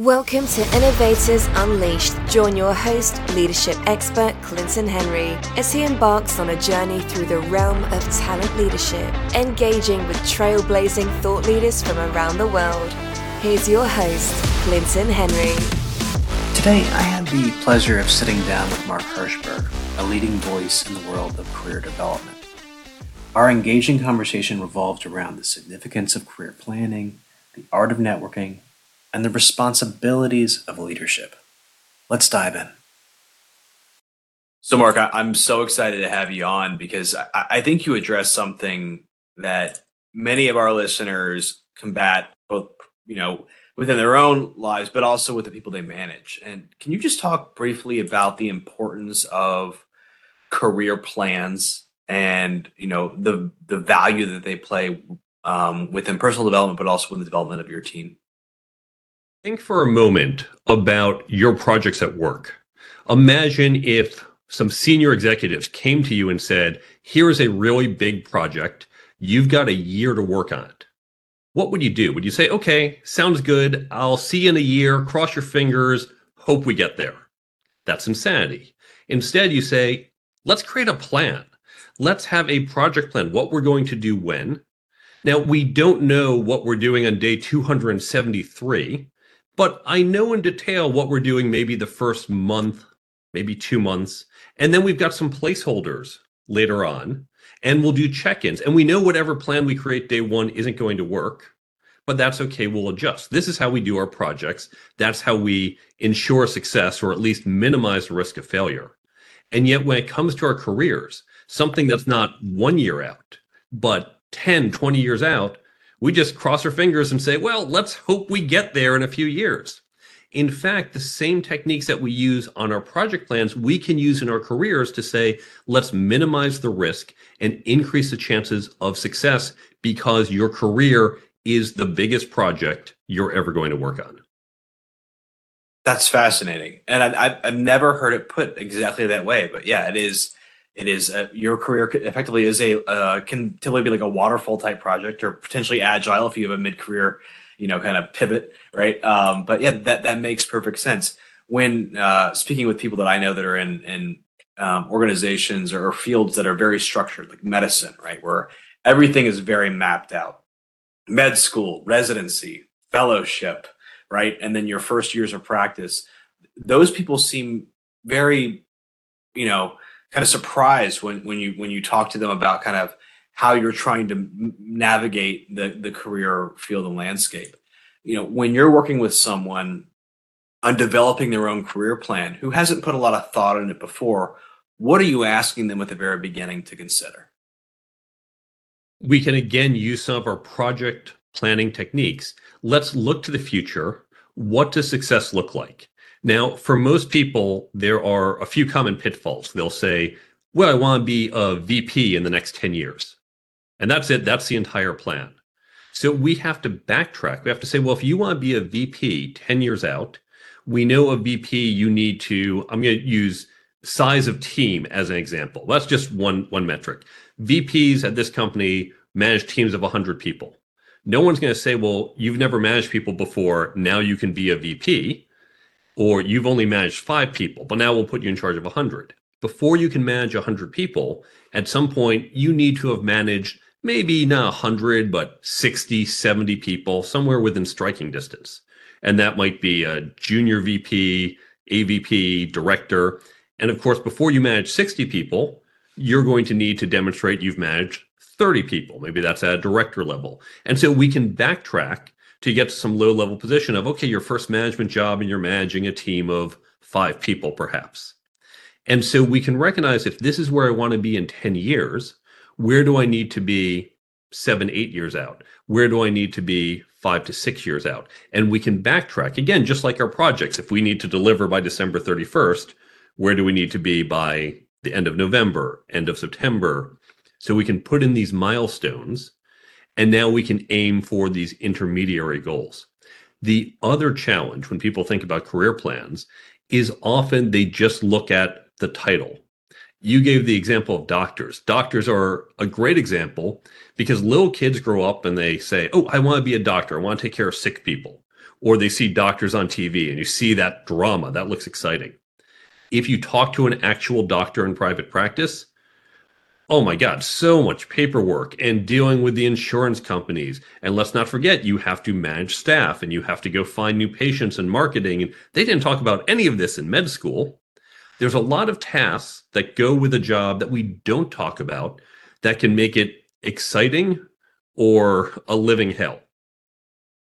Welcome to Innovators Unleashed. Join your host, leadership expert Clinton Henry, as he embarks on a journey through the realm of talent leadership, engaging with trailblazing thought leaders from around the world. Here's your host, Clinton Henry. Today, I had the pleasure of sitting down with Mark Herschberg, a leading voice in the world of career development. Our engaging conversation revolved around the significance of career planning, the art of networking, and the responsibilities of leadership. Let's dive in. So, Mark, I, am so excited to have you on because I, think you address something that many of our listeners combat both, you know, within their own lives, but also with the people they manage. And can you just talk briefly about the importance of career plans and you know the the value that they play um, within personal development, but also in the development of your team? Think for a moment about your projects at work. Imagine if some senior executives came to you and said, Here is a really big project. You've got a year to work on it. What would you do? Would you say, Okay, sounds good. I'll see you in a year. Cross your fingers. Hope we get there. That's insanity. Instead, you say, Let's create a plan. Let's have a project plan, what we're going to do when. Now, we don't know what we're doing on day 273 but I know in detail what we're doing maybe the first month, maybe two months. And then we've got some placeholders later on, and we'll do check ins. And we know whatever plan we create day one isn't going to work, but that's okay. We'll adjust. This is how we do our projects. That's how we ensure success or at least minimize the risk of failure. And yet, when it comes to our careers, something that's not one year out, but 10, 20 years out, we just cross our fingers and say, well, let's hope we get there in a few years. In fact, the same techniques that we use on our project plans, we can use in our careers to say, let's minimize the risk and increase the chances of success because your career is the biggest project you're ever going to work on. That's fascinating. And I, have never heard it put exactly that way. But yeah, it is it is your career effectively is a uh, can typically be like a waterfall type project or potentially agile if you have a mid career, you know, kind of pivot, right? Um, but yeah, that that makes perfect sense. When uh, speaking with people that I know that are in in um, organizations or fields that are very structured, like medicine, right, where everything is very mapped out, med school, residency, fellowship, right, and then your first years of practice. Those people seem very, you know kind of surprised when when you when you talk to them about kind of how you're trying to navigate the the career field and landscape. You know, when you're working with someone on developing their own career plan who hasn't put a lot of thought in it before, what are you asking them at the very beginning to consider? We can again use some of our project planning techniques. Let's look to the future. What does success look like? Now, for most people, there are a few common pitfalls. They'll say, well, I want to be a VP in the next 10 years. And that's it. That's the entire plan. So we have to backtrack. We have to say, well, if you want to be a VP 10 years out, we know a VP you need to, I'm going to use size of team as an example. That's just one, one metric. VPs at this company manage teams of 100 people. No one's going to say, well, you've never managed people before. Now you can be a VP or you've only managed five people, but now we'll put you in charge of 100. Before you can manage 100 people, at some point, you need to have managed maybe not 100, but 60, 70 people, somewhere within striking distance. And that might be a junior VP, AVP, director. And of course, before you manage 60 people, you're going to need to demonstrate you've managed 30 people. Maybe that's at a director level. And so we can backtrack to get to some low level position of, okay, your first management job and you're managing a team of five people, perhaps. And so we can recognize if this is where I want to be in 10 years, where do I need to be seven, eight years out? Where do I need to be five to six years out? And we can backtrack again, just like our projects. If we need to deliver by December 31st, where do we need to be by the end of November, end of September? So we can put in these milestones and now we can aim for these intermediary goals. The other challenge when people think about career plans is often they just look at the title. You gave the example of doctors. Doctors are a great example because little kids grow up and they say, Oh, I want to be a doctor. I want to take care of sick people. or they see doctors on TV and you see that drama. That looks exciting. If you talk to an actual doctor in private practice, oh my God, so much paperwork and dealing with the insurance companies. And let's not forget, you have to manage staff and you have to go find new patients and marketing. And they didn't talk about any of this in med school. There's a lot of tasks that go with a job that we don't talk about that can make it exciting or a living hell.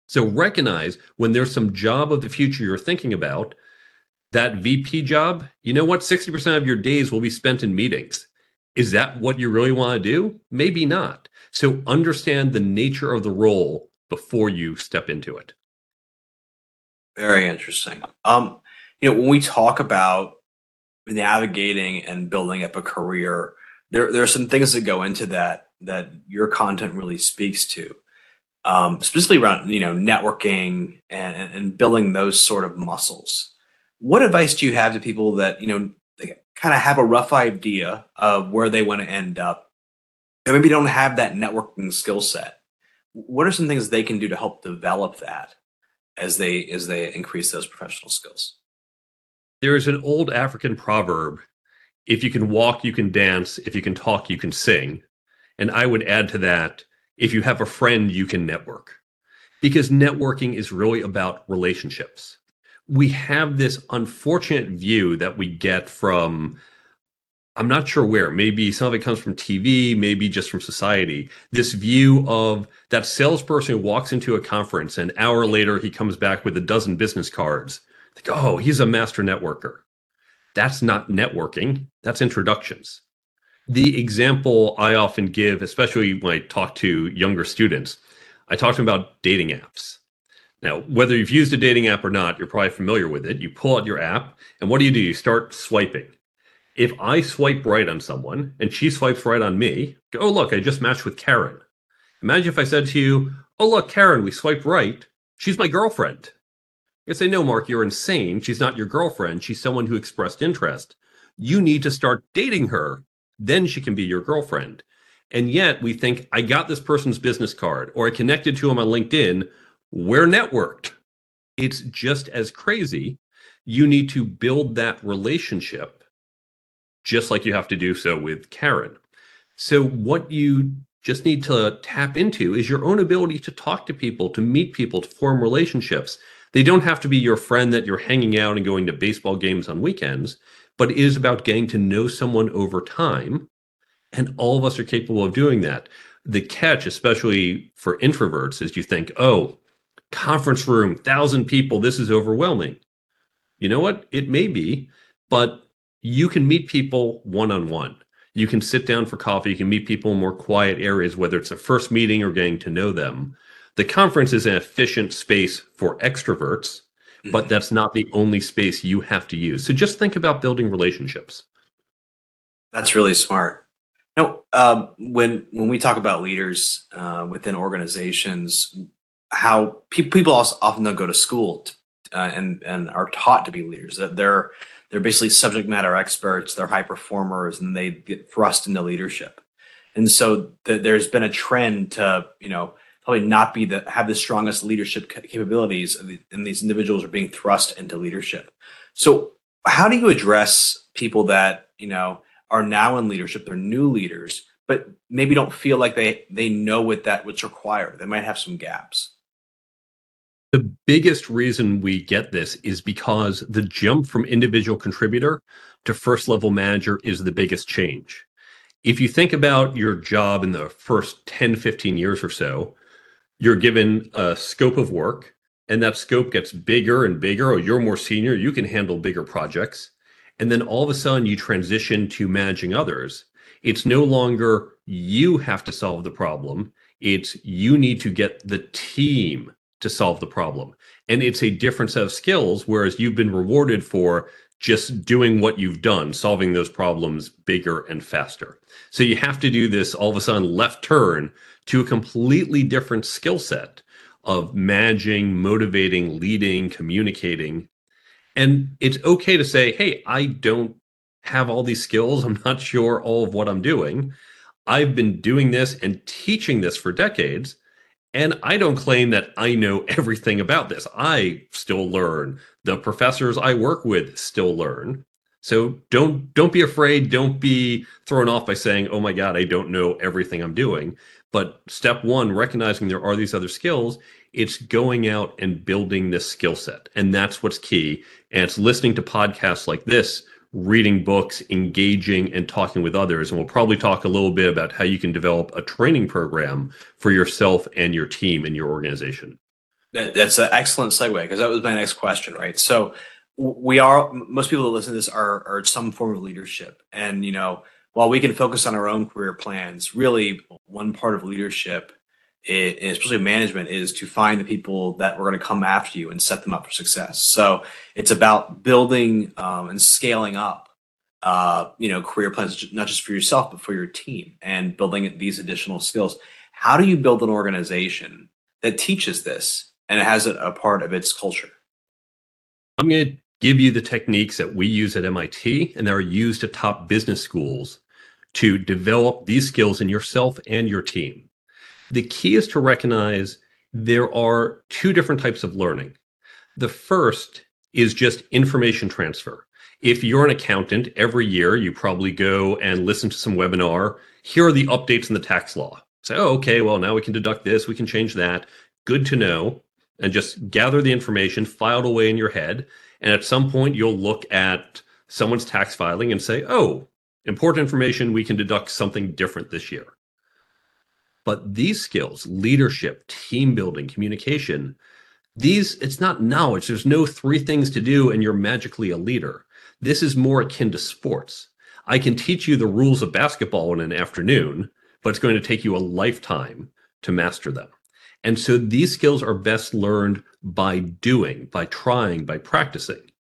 So recognize when there's some job of the future you're thinking about, that VP job, you know what? 60% of your days will be spent in meetings is that what you really want to do? Maybe not. So understand the nature of the role before you step into it. Very interesting. Um, you know, when we talk about navigating and building up a career, there there are some things that go into that that your content really speaks to. Um, specifically around you know networking and, and building those sort of muscles. What advice do you have to people that you know kind of have a rough idea of where they want to end up. And maybe don't have that networking skill set. What are some things they can do to help develop that as they as they increase those professional skills? There is an old african proverb if you can walk you can dance. If you can talk you can sing. And i would add to that if you have a friend you can network. Because networking is really about relationships we have this unfortunate view that we get from I'm not sure where. Maybe some of it comes from TV, maybe just from society. This view of that salesperson who walks into a conference an hour later he comes back with a dozen business cards. Like, oh, he's a master networker. That's not networking, that's introductions. The example I often give, especially when I talk to younger students, I talk to them about dating apps. Now, whether you've used a dating app or not, you're probably familiar with it. You pull out your app, and what do you do? You start swiping. If I swipe right on someone and she swipes right on me, oh, look, I just matched with Karen. Imagine if I said to you, oh, look, Karen, we swiped right. She's my girlfriend. You say, no, Mark, you're insane. She's not your girlfriend. She's someone who expressed interest. You need to start dating her. Then she can be your girlfriend. And yet we think, I got this person's business card or I connected to him on LinkedIn we're networked. It's just as crazy. You need to build that relationship just like you have to do so with Karen. So, what you just need to tap into is your own ability to talk to people, to meet people, to form relationships. They don't have to be your friend that you're hanging out and going to baseball games on weekends, but it is about getting to know someone over time. And all of us are capable of doing that. The catch, especially for introverts, is you think, oh, conference room, thousand people, this is overwhelming. You know what? It may be, but you can meet people one on one. You can sit down for coffee. You can meet people in more quiet areas, whether it's a first meeting or getting to know them. The conference is an efficient space for extroverts, but mm-hmm. that's not the only space you have to use. So just think about building relationships. That's really smart. Now, um, when when we talk about leaders uh, within organizations, how pe- people also often don't go to school to, uh, and and are taught to be leaders. That they're they're basically subject matter experts. They're high performers, and they get thrust into leadership. And so th- there's been a trend to you know probably not be the have the strongest leadership capabilities, and these individuals are being thrust into leadership. So how do you address people that you know are now in leadership? They're new leaders, but maybe don't feel like they they know what that what's required. They might have some gaps. The biggest reason we get this is because the jump from individual contributor to first level manager is the biggest change. If you think about your job in the first 10, 15 years or so, you're given a scope of work, and that scope gets bigger and bigger. Or you're more senior, you can handle bigger projects. And then all of a sudden, you transition to managing others. It's no longer you have to solve the problem, it's you need to get the team to solve the problem. And it's a different set of skills, whereas you've been rewarded for just doing what you've done, solving those problems bigger and faster. So you have to do this all of a sudden left turn to a completely different skill set of managing, motivating, leading, communicating. And it's okay to say, hey, I don't have all these skills. I'm not sure all of what I'm doing. I've been doing this and teaching this for decades And I don't claim that I know everything about this. I still learn. The professors I work with still learn. So don't don't be afraid, don't be thrown off by saying, "Oh my god, I don't know everything I'm doing." But step 1, recognizing there are these other skills, it's going out and building this skill set. And that's what's key. And it's listening to podcasts like this reading books, engaging, and talking with others. And we'll probably talk a little bit about how you can develop a training program for yourself and your team in your organization. That's an excellent segue because that was my next question, right? So we are most people that listen to this are are some form of leadership, and you know while we can focus on our own career plans, really one part of leadership it, especially management, is to find the people that are going to come after you and set them up for success. So it's about building um, and scaling up, uh, you know, career plans, not just for yourself, but for your team and building these additional skills. How do you build an organization that teaches this and it has it a part of its culture? I'm going to give you the techniques that we use at MIT and that are used at top business schools to develop these skills in yourself and your team. The key is to recognize there are two different types of learning. The first is just information transfer. If you're an accountant, every year you probably go and listen to some webinar. Here are the updates in the tax law. Say, oh, okay, well, now we can deduct this, we can change that. Good to know. And just gather the information, file it away in your head. And at some point, you'll look at someone's tax filing and say, oh, important information, we can deduct something different this year. But these skills, leadership, team building, communication, these, it's not knowledge. There's no three things to do and you're magically a leader. This is more akin to sports. I can teach you the rules of basketball in an afternoon, but it's going to take you a lifetime to master them. And so these skills are best learned by doing, by trying, by practicing.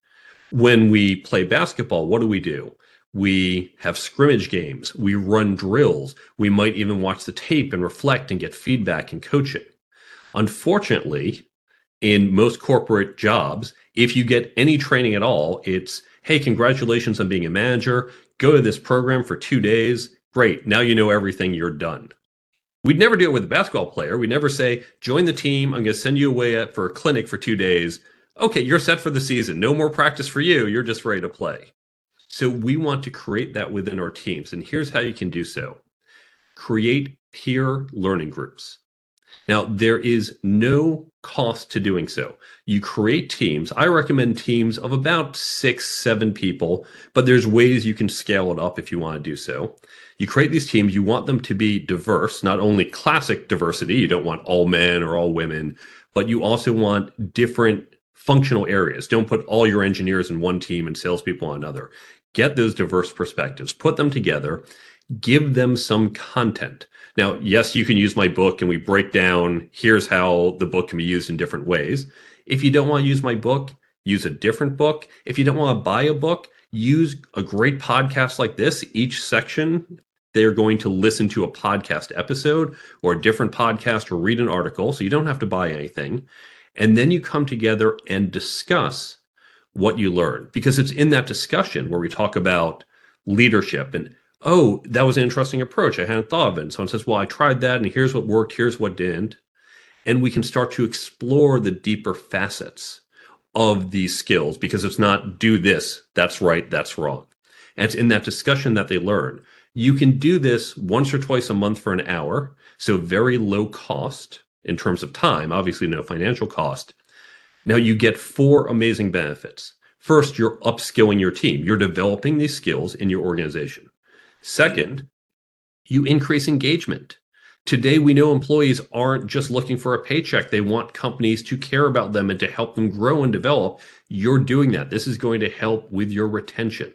When we play basketball, what do we do? We have scrimmage games. We run drills. We might even watch the tape and reflect and get feedback and coaching. Unfortunately, in most corporate jobs, if you get any training at all, it's, hey, congratulations on being a manager. Go to this program for two days. Great. Now you know everything. You're done. We'd never do it with a basketball player. We never say, join the team. I'm going to send you away for a clinic for two days. Okay, you're set for the season. No more practice for you. You're just ready to play. So we want to create that within our teams. And here's how you can do so create peer learning groups. Now, there is no cost to doing so. You create teams. I recommend teams of about six, seven people, but there's ways you can scale it up if you want to do so. You create these teams, you want them to be diverse, not only classic diversity, you don't want all men or all women, but you also want different functional areas. Don't put all your engineers in one team and salespeople on another get those diverse perspectives, put them together, give them some content. Now, yes, you can use my book and we break down here's how the book can be used in different ways. If you don't want to use my book, use a different book. If you don't want to buy a book, use a great podcast like this. Each section, they're going to listen to a podcast episode or a different podcast or read an article. So you don't have to buy anything. And then you come together and discuss what you learn because it's in that discussion where we talk about leadership and oh that was an interesting approach. I hadn't thought of it. And someone says well i tried that and here's what worked here's what didn't. And we can start to explore the deeper facets of these skills because it's not do this that's right that's wrong. And it's in that discussion that they learn. You can do this once or twice a month for an hour so very low cost in terms of time obviously no financial cost now you get four amazing benefits. First, you're upskilling your team. You're developing these skills in your organization. Second, you increase engagement. Today, we know employees aren't just looking for a paycheck. They want companies to care about them and to help them grow and develop. You're doing that. This is going to help with your retention.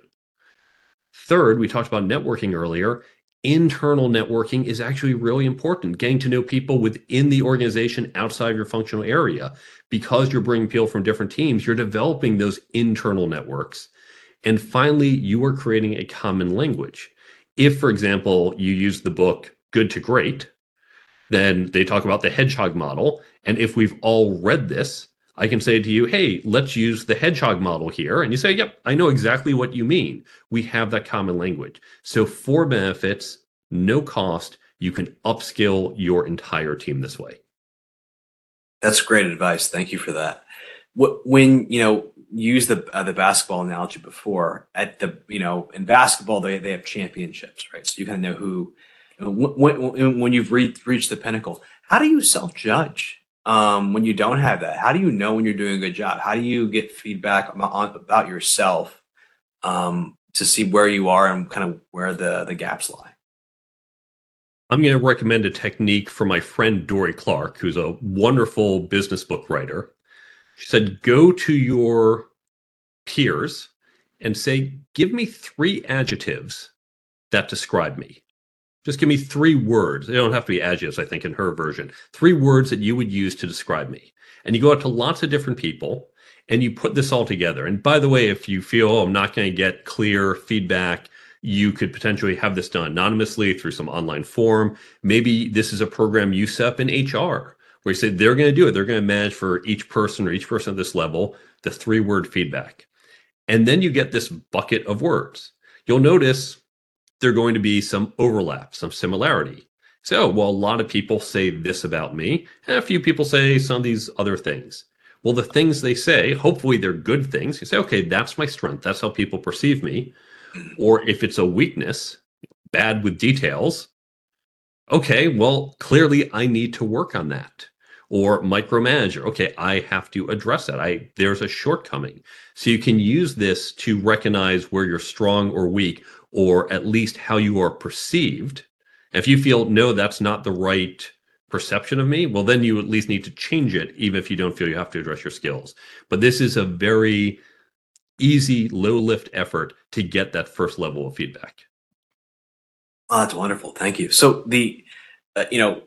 Third, we talked about networking earlier internal networking is actually really important. Getting to know people within the organization outside of your functional area. Because you're bringing people from different teams, you're developing those internal networks. And finally, you are creating a common language. If, for example, you use the book Good to Great, then they talk about the hedgehog model. And if we've all read this, I can say to you, hey, let's use the hedgehog model here. And you say, yep, I know exactly what you mean. We have that common language. So, for benefits, no cost, you can upskill your entire team this way. That's great advice. Thank you for that. When you know use the uh, the basketball analogy before at the you know in basketball they they have championships right so you kind of know who when, when, you've re- reached the pinnacle how do you self judge um, when you don't have that how do you know when you're doing a good job how do you get feedback about, about yourself um, to see where you are and kind of where the the gaps lie I'm going to recommend a technique for my friend Dorie Clark, who's a wonderful business book writer. She said, go to your peers and say, give me three adjectives that describe me. Just give me three words. They don't have to be adjectives, I think, in her version. Three words that you would use to describe me. And you go out to lots of different people and you put this all together. And by the way, if you feel oh, I'm not going to get clear feedback, you could potentially have this done anonymously through some online form. Maybe this is a program you set up in HR where you say they're going to do it. They're going to manage for each person or each person at this level the three word feedback. And then you get this bucket of words. You'll notice there are going to be some overlap, some similarity. So, well, a lot of people say this about me, and a few people say some of these other things. Well, the things they say, hopefully they're good things. You say, okay, that's my strength. That's how people perceive me. Or if it's a weakness, bad with details, okay, well, clearly I need to work on that. Or micromanager, okay, I have to address that. I there's a shortcoming. So you can use this to recognize where you're strong or weak, or at least how you are perceived. if you feel no, that's not the right perception of me, well, then you at least need to change it, even if you don't feel you have to address your skills. But this is a very easy, low lift effort to get that first level of feedback. Oh, that's wonderful. Thank you. So the, uh, you know,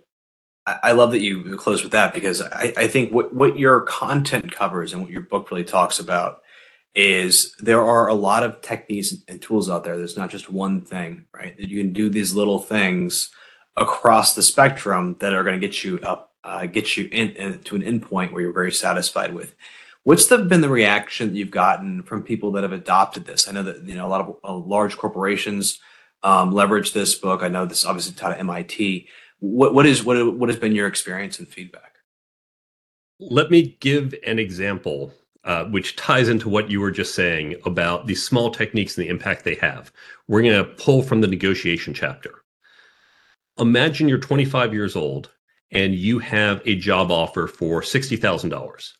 I, I, love that you close with that because I, I think what what your content covers and what your book really talks about is there are a lot of techniques and tools out there. There's not just one thing, right? That you can do these little things across the spectrum that are going to get you up, uh, get you in, in, to an endpoint where you're very satisfied with. What's the, been the reaction that you've gotten from people that have adopted this? I know that you know a lot of uh, large corporations um, leverage this book. I know this obviously taught at MIT. What what is what what has been your experience and feedback? Let me give an example, uh, which ties into what you were just saying about these small techniques and the impact they have. We're going to pull from the negotiation chapter. Imagine you're 25 years old and you have a job offer for sixty thousand dollars.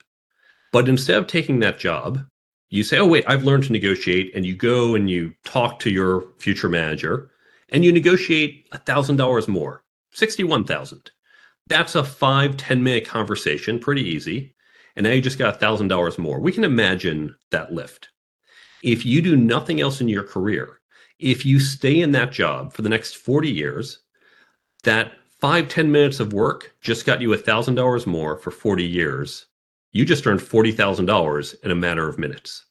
But instead of taking that job, you say, oh, wait, I've learned to negotiate. And you go and you talk to your future manager and you negotiate $1,000 more, 61,000. That's a five ten minute conversation, pretty easy. And now you just got $1,000 more. We can imagine that lift. If you do nothing else in your career, if you stay in that job for the next 40 years, that five ten minutes of work just got you $1,000 more for 40 years you just earned $40,000 in a matter of minutes.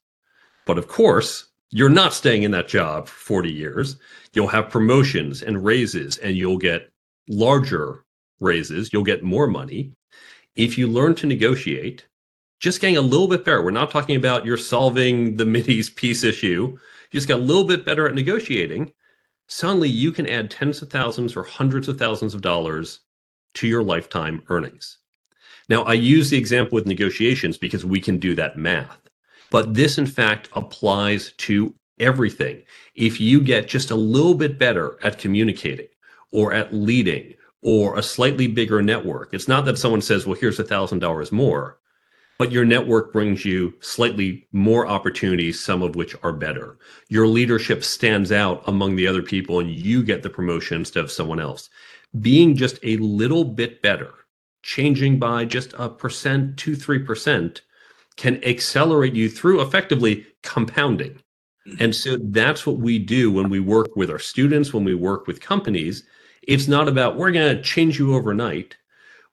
But of course, you're not staying in that job for 40 years. You'll have promotions and raises, and you'll get larger raises. You'll get more money. If you learn to negotiate, just getting a little bit better. We're not talking about you're solving the Mideast peace issue. You just got a little bit better at negotiating. Suddenly, you can add tens of thousands or hundreds of thousands of dollars to your lifetime earnings. Now, I use the example with negotiations because we can do that math. But this, in fact, applies to everything. If you get just a little bit better at communicating or at leading or a slightly bigger network, it's not that someone says, well, here's a $1,000 more, but your network brings you slightly more opportunities, some of which are better. Your leadership stands out among the other people and you get the promotion instead of someone else. Being just a little bit better changing by just a percent, two, three percent can accelerate you through effectively compounding. And so that's what we do when we work with our students, when we work with companies. It's not about we're going to change you overnight.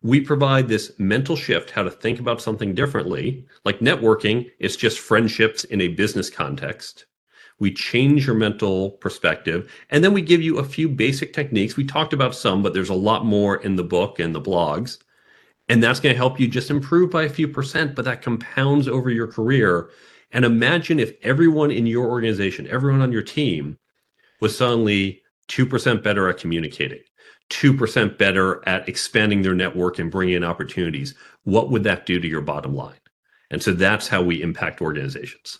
We provide this mental shift, how to think about something differently. Like networking, it's just friendships in a business context. We change your mental perspective, and then we give you a few basic techniques. We talked about some, but there's a lot more in the book and the blogs and that's going to help you just improve by a few percent, but that compounds over your career. And imagine if everyone in your organization, everyone on your team was suddenly 2% better at communicating, 2% better at expanding their network and bringing in opportunities, what would that do to your bottom line? And so that's how we impact organizations.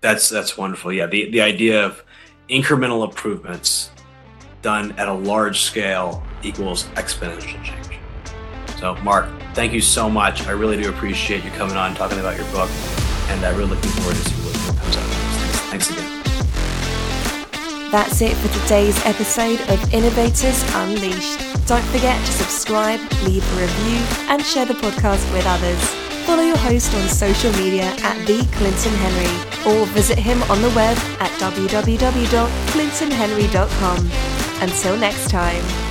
That's that's wonderful. Yeah, the the idea of incremental improvements done at a large scale equals exponential change. So, Mark, thank you so much. I really do appreciate you coming on talking about your book, and I'm really looking forward to see what comes out. Thanks again. That's it for today's episode of Innovators Unleashed. Don't forget to subscribe, leave a review, and share the podcast with others. Follow your host on social media at the Clinton Henry, or visit him on the web at www.clintonhenry.com. Until next time.